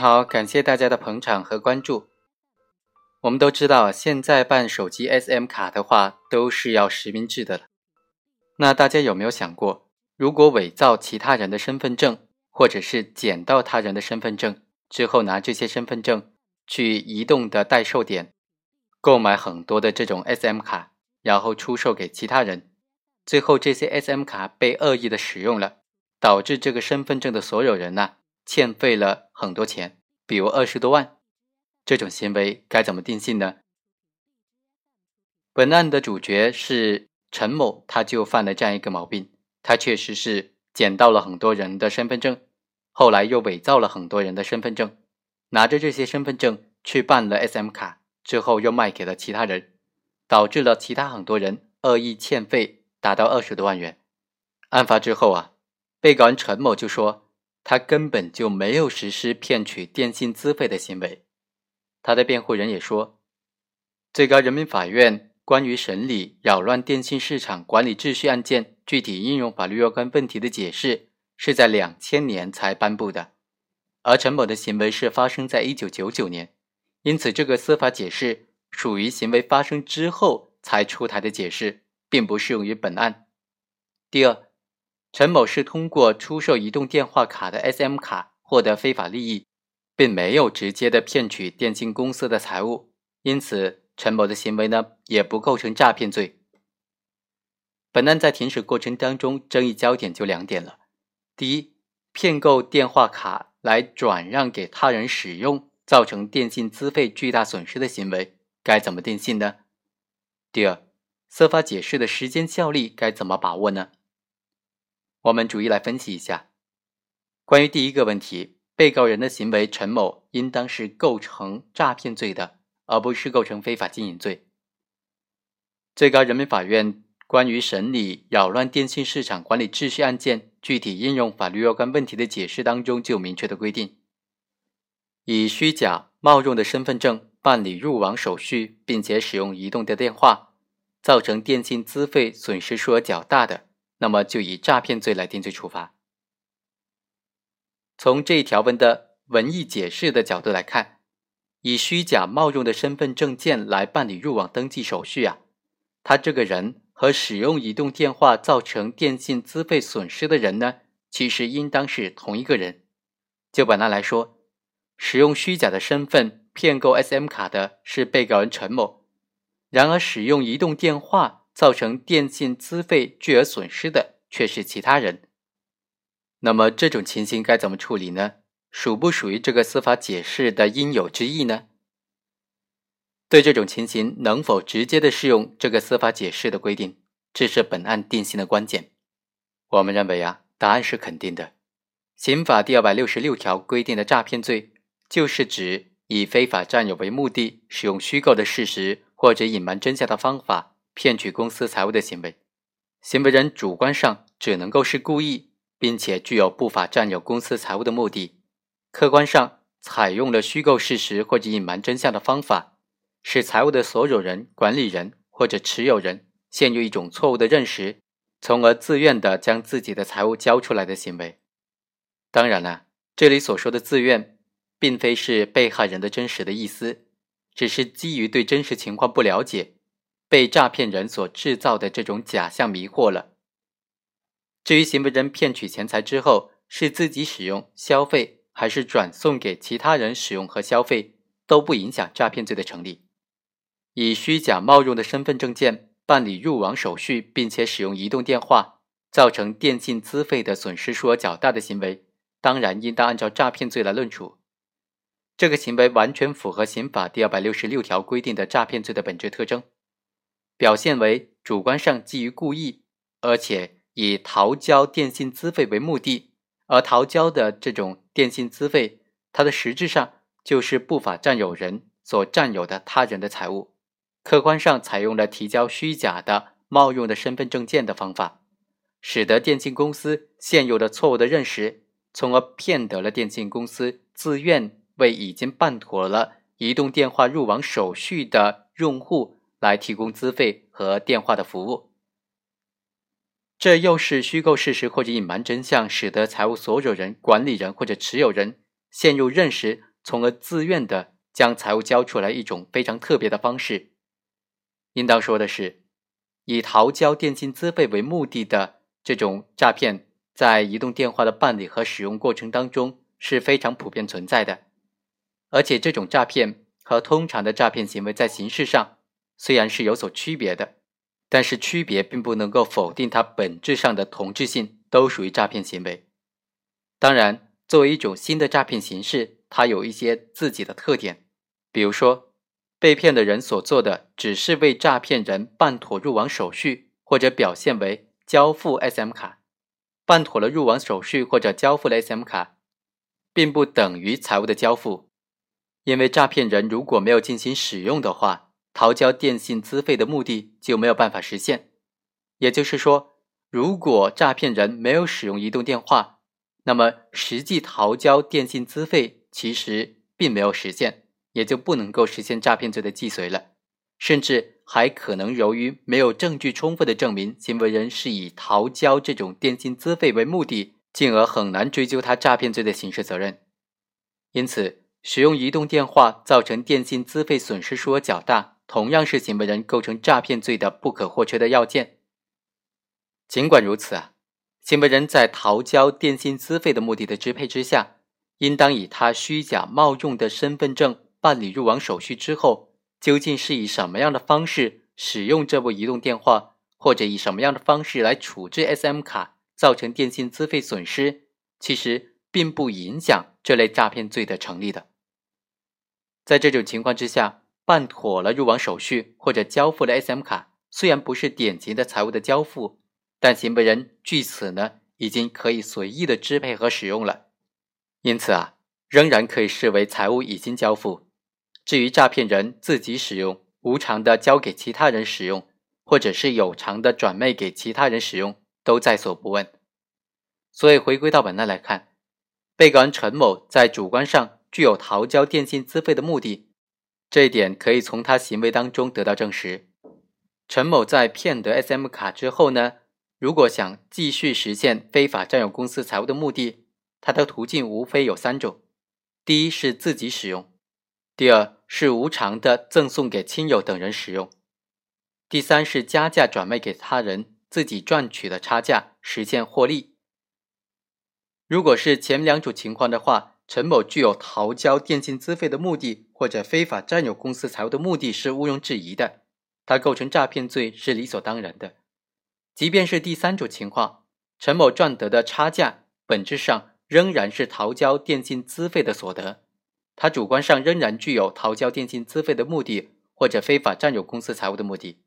好，感谢大家的捧场和关注。我们都知道，现在办手机 SM 卡的话，都是要实名制的了。那大家有没有想过，如果伪造其他人的身份证，或者是捡到他人的身份证之后，拿这些身份证去移动的代售点购买很多的这种 SM 卡，然后出售给其他人，最后这些 SM 卡被恶意的使用了，导致这个身份证的所有人呢？欠费了很多钱，比如二十多万，这种行为该怎么定性呢？本案的主角是陈某，他就犯了这样一个毛病，他确实是捡到了很多人的身份证，后来又伪造了很多人的身份证，拿着这些身份证去办了 SM 卡，之后又卖给了其他人，导致了其他很多人恶意欠费达到二十多万元。案发之后啊，被告人陈某就说。他根本就没有实施骗取电信资费的行为。他的辩护人也说，最高人民法院关于审理扰乱电信市场管理秩序案件具体应用法律若干问题的解释是在两千年才颁布的，而陈某的行为是发生在一九九九年，因此这个司法解释属于行为发生之后才出台的解释，并不适用于本案。第二。陈某是通过出售移动电话卡的 SM 卡获得非法利益，并没有直接的骗取电信公司的财物，因此陈某的行为呢也不构成诈骗罪。本案在庭审过程当中，争议焦点就两点了：第一，骗购电话卡来转让给他人使用，造成电信资费巨大损失的行为该怎么定性呢？第二，司法解释的时间效力该怎么把握呢？我们逐一来分析一下。关于第一个问题，被告人的行为陈某应当是构成诈骗罪的，而不是构成非法经营罪。最高人民法院关于审理扰乱电信市场管理秩序案件具体应用法律若干问题的解释当中就明确的规定：以虚假冒用的身份证办理入网手续，并且使用移动的电话，造成电信资费损失数额较大的。那么就以诈骗罪来定罪处罚。从这一条文的文义解释的角度来看，以虚假冒用的身份证件来办理入网登记手续啊，他这个人和使用移动电话造成电信资费损失的人呢，其实应当是同一个人。就本案来说，使用虚假的身份骗购 SM 卡的是被告人陈某，然而使用移动电话。造成电信资费巨额损失的却是其他人，那么这种情形该怎么处理呢？属不属于这个司法解释的应有之义呢？对这种情形能否直接的适用这个司法解释的规定，这是本案定性的关键。我们认为啊，答案是肯定的。刑法第二百六十六条规定的诈骗罪，就是指以非法占有为目的，使用虚构的事实或者隐瞒真相的方法。骗取公司财物的行为，行为人主观上只能够是故意，并且具有不法占有公司财物的目的；客观上采用了虚构事实或者隐瞒真相的方法，使财物的所有人、管理人或者持有人陷入一种错误的认识，从而自愿的将自己的财物交出来的行为。当然了，这里所说的自愿，并非是被害人的真实的意思，只是基于对真实情况不了解。被诈骗人所制造的这种假象迷惑了。至于行为人骗取钱财之后是自己使用消费，还是转送给其他人使用和消费，都不影响诈骗罪的成立。以虚假冒用的身份证件办理入网手续，并且使用移动电话，造成电信资费的损失数额较大的行为，当然应当按照诈骗罪来论处。这个行为完全符合刑法第二百六十六条规定的诈骗罪的本质特征。表现为主观上基于故意，而且以逃交电信资费为目的，而逃交的这种电信资费，它的实质上就是不法占有人所占有的他人的财物，客观上采用了提交虚假的冒用的身份证件的方法，使得电信公司陷入了错误的认识，从而骗得了电信公司自愿为已经办妥了移动电话入网手续的用户。来提供资费和电话的服务，这又是虚构事实或者隐瞒真相，使得财务所有人、管理人或者持有人陷入认识，从而自愿的将财物交出来一种非常特别的方式。应当说的是，以逃交电信资费为目的的这种诈骗，在移动电话的办理和使用过程当中是非常普遍存在的。而且，这种诈骗和通常的诈骗行为在形式上虽然是有所区别的，但是区别并不能够否定它本质上的同质性，都属于诈骗行为。当然。作为一种新的诈骗形式，它有一些自己的特点。比如说，被骗的人所做的只是为诈骗人办妥入网手续，或者表现为交付 SM 卡。办妥了入网手续或者交付了 SM 卡，并不等于财物的交付，因为诈骗人如果没有进行使用的话，逃交电信资费的目的就没有办法实现。也就是说，如果诈骗人没有使用移动电话，那么，实际逃交电信资费其实并没有实现，也就不能够实现诈骗罪的既遂了，甚至还可能由于没有证据充分的证明行为人是以逃交这种电信资费为目的，进而很难追究他诈骗罪的刑事责任。因此，使用移动电话造成电信资费损失数额较大，同样是行为人构成诈骗罪的不可或缺的要件。尽管如此啊。行为人在逃交电信资费的目的的支配之下，应当以他虚假冒用的身份证办理入网手续之后，究竟是以什么样的方式使用这部移动电话，或者以什么样的方式来处置 SM 卡，造成电信资费损失，其实并不影响这类诈骗罪的成立的。在这种情况之下，办妥了入网手续或者交付了 SM 卡，虽然不是典型的财物的交付。但行为人据此呢，已经可以随意的支配和使用了，因此啊，仍然可以视为财物已经交付。至于诈骗人自己使用、无偿的交给其他人使用，或者是有偿的转卖给其他人使用，都在所不问。所以回归到本案来看，被告人陈某在主观上具有逃交电信资费的目的，这一点可以从他行为当中得到证实。陈某在骗得 SM 卡之后呢？如果想继续实现非法占有公司财物的目的，他的途径无非有三种：第一是自己使用；第二是无偿的赠送给亲友等人使用；第三是加价转卖给他人，自己赚取的差价实现获利。如果是前两种情况的话，陈某具有逃交电信资费的目的，或者非法占有公司财物的目的是毋庸置疑的，他构成诈骗罪是理所当然的。即便是第三种情况，陈某赚得的差价本质上仍然是逃交电信资费的所得，他主观上仍然具有逃交电信资费的目的或者非法占有公司财物的目的。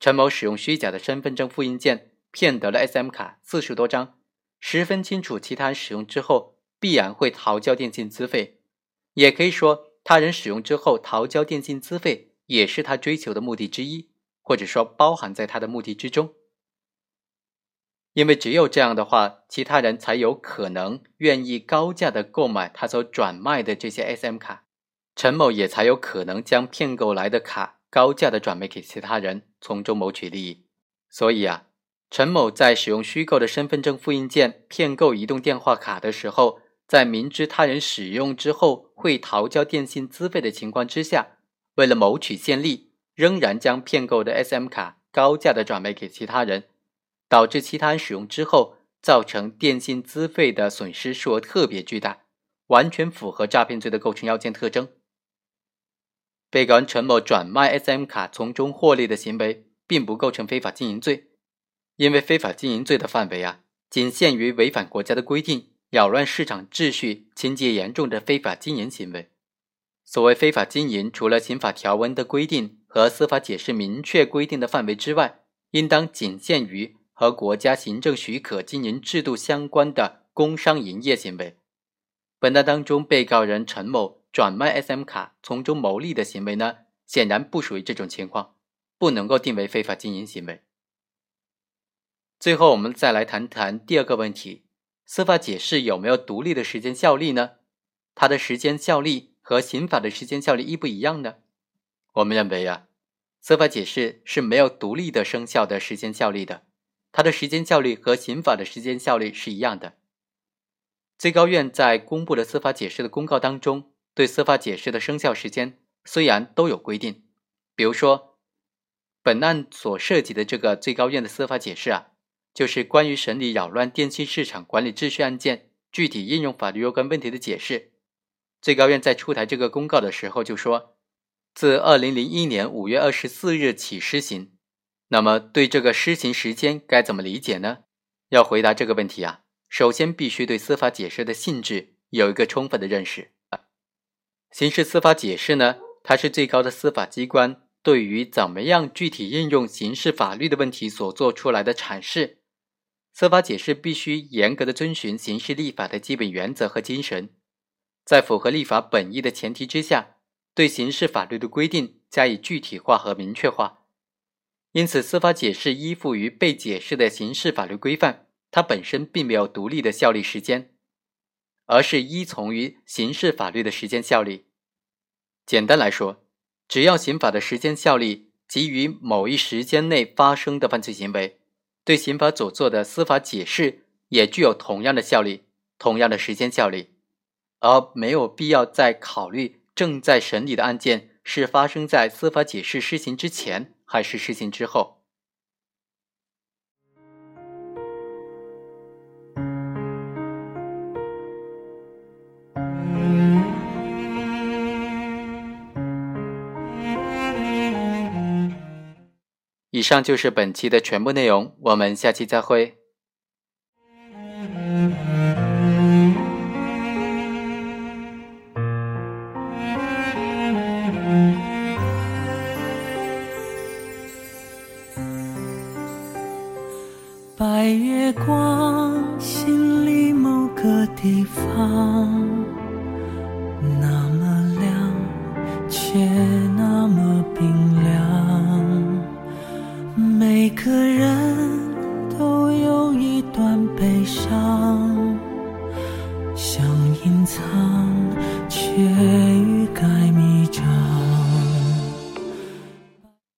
陈某使用虚假的身份证复印件骗得了 SM 卡四十多张，十分清楚其他人使用之后必然会逃交电信资费，也可以说他人使用之后逃交电信资费也是他追求的目的之一。或者说包含在他的目的之中，因为只有这样的话，其他人才有可能愿意高价的购买他所转卖的这些 SM 卡，陈某也才有可能将骗购来的卡高价的转卖给其他人，从中谋取利益。所以啊，陈某在使用虚构的身份证复印件骗购移动电话卡的时候，在明知他人使用之后会逃交电信资费的情况之下，为了谋取现利。仍然将骗购的 SM 卡高价的转卖给其他人，导致其他人使用之后造成电信资费的损失数额特别巨大，完全符合诈骗罪的构成要件特征。被告人陈某转卖 SM 卡从中获利的行为，并不构成非法经营罪，因为非法经营罪的范围啊，仅限于违反国家的规定、扰乱市场秩序、情节严重的非法经营行为。所谓非法经营，除了刑法条文的规定和司法解释明确规定的范围之外，应当仅限于和国家行政许可经营制度相关的工商营业行为。本案当中，被告人陈某转卖 SM 卡从中牟利的行为呢，显然不属于这种情况，不能够定为非法经营行为。最后，我们再来谈谈第二个问题：司法解释有没有独立的时间效力呢？它的时间效力。和刑法的时间效力一不一样呢？我们认为呀，司法解释是没有独立的生效的时间效力的，它的时间效力和刑法的时间效力是一样的。最高院在公布的司法解释的公告当中，对司法解释的生效时间虽然都有规定，比如说，本案所涉及的这个最高院的司法解释啊，就是关于审理扰乱电信市场管理秩序案件具体应用法律若干问题的解释。最高院在出台这个公告的时候就说，自二零零一年五月二十四日起施行。那么，对这个施行时间该怎么理解呢？要回答这个问题啊。首先，必须对司法解释的性质有一个充分的认识。刑事司法解释呢，它是最高的司法机关对于怎么样具体应用刑事法律的问题所做出来的阐释。司法解释必须严格的遵循刑事立法的基本原则和精神，在符合立法本意的前提之下，对刑事法律的规定加以具体化和明确化。因此，司法解释依附于被解释的刑事法律规范。它本身并没有独立的效力时间，而是依从于刑事法律的时间效力。简单来说，只要刑法的时间效力基于某一时间内发生的犯罪行为，对刑法所做的司法解释也具有同样的效力、同样的时间效力，而没有必要再考虑正在审理的案件是发生在司法解释施行之前还是施行之后。以上就是本期的全部内容，我们下期再会。白月光，心里某个地方，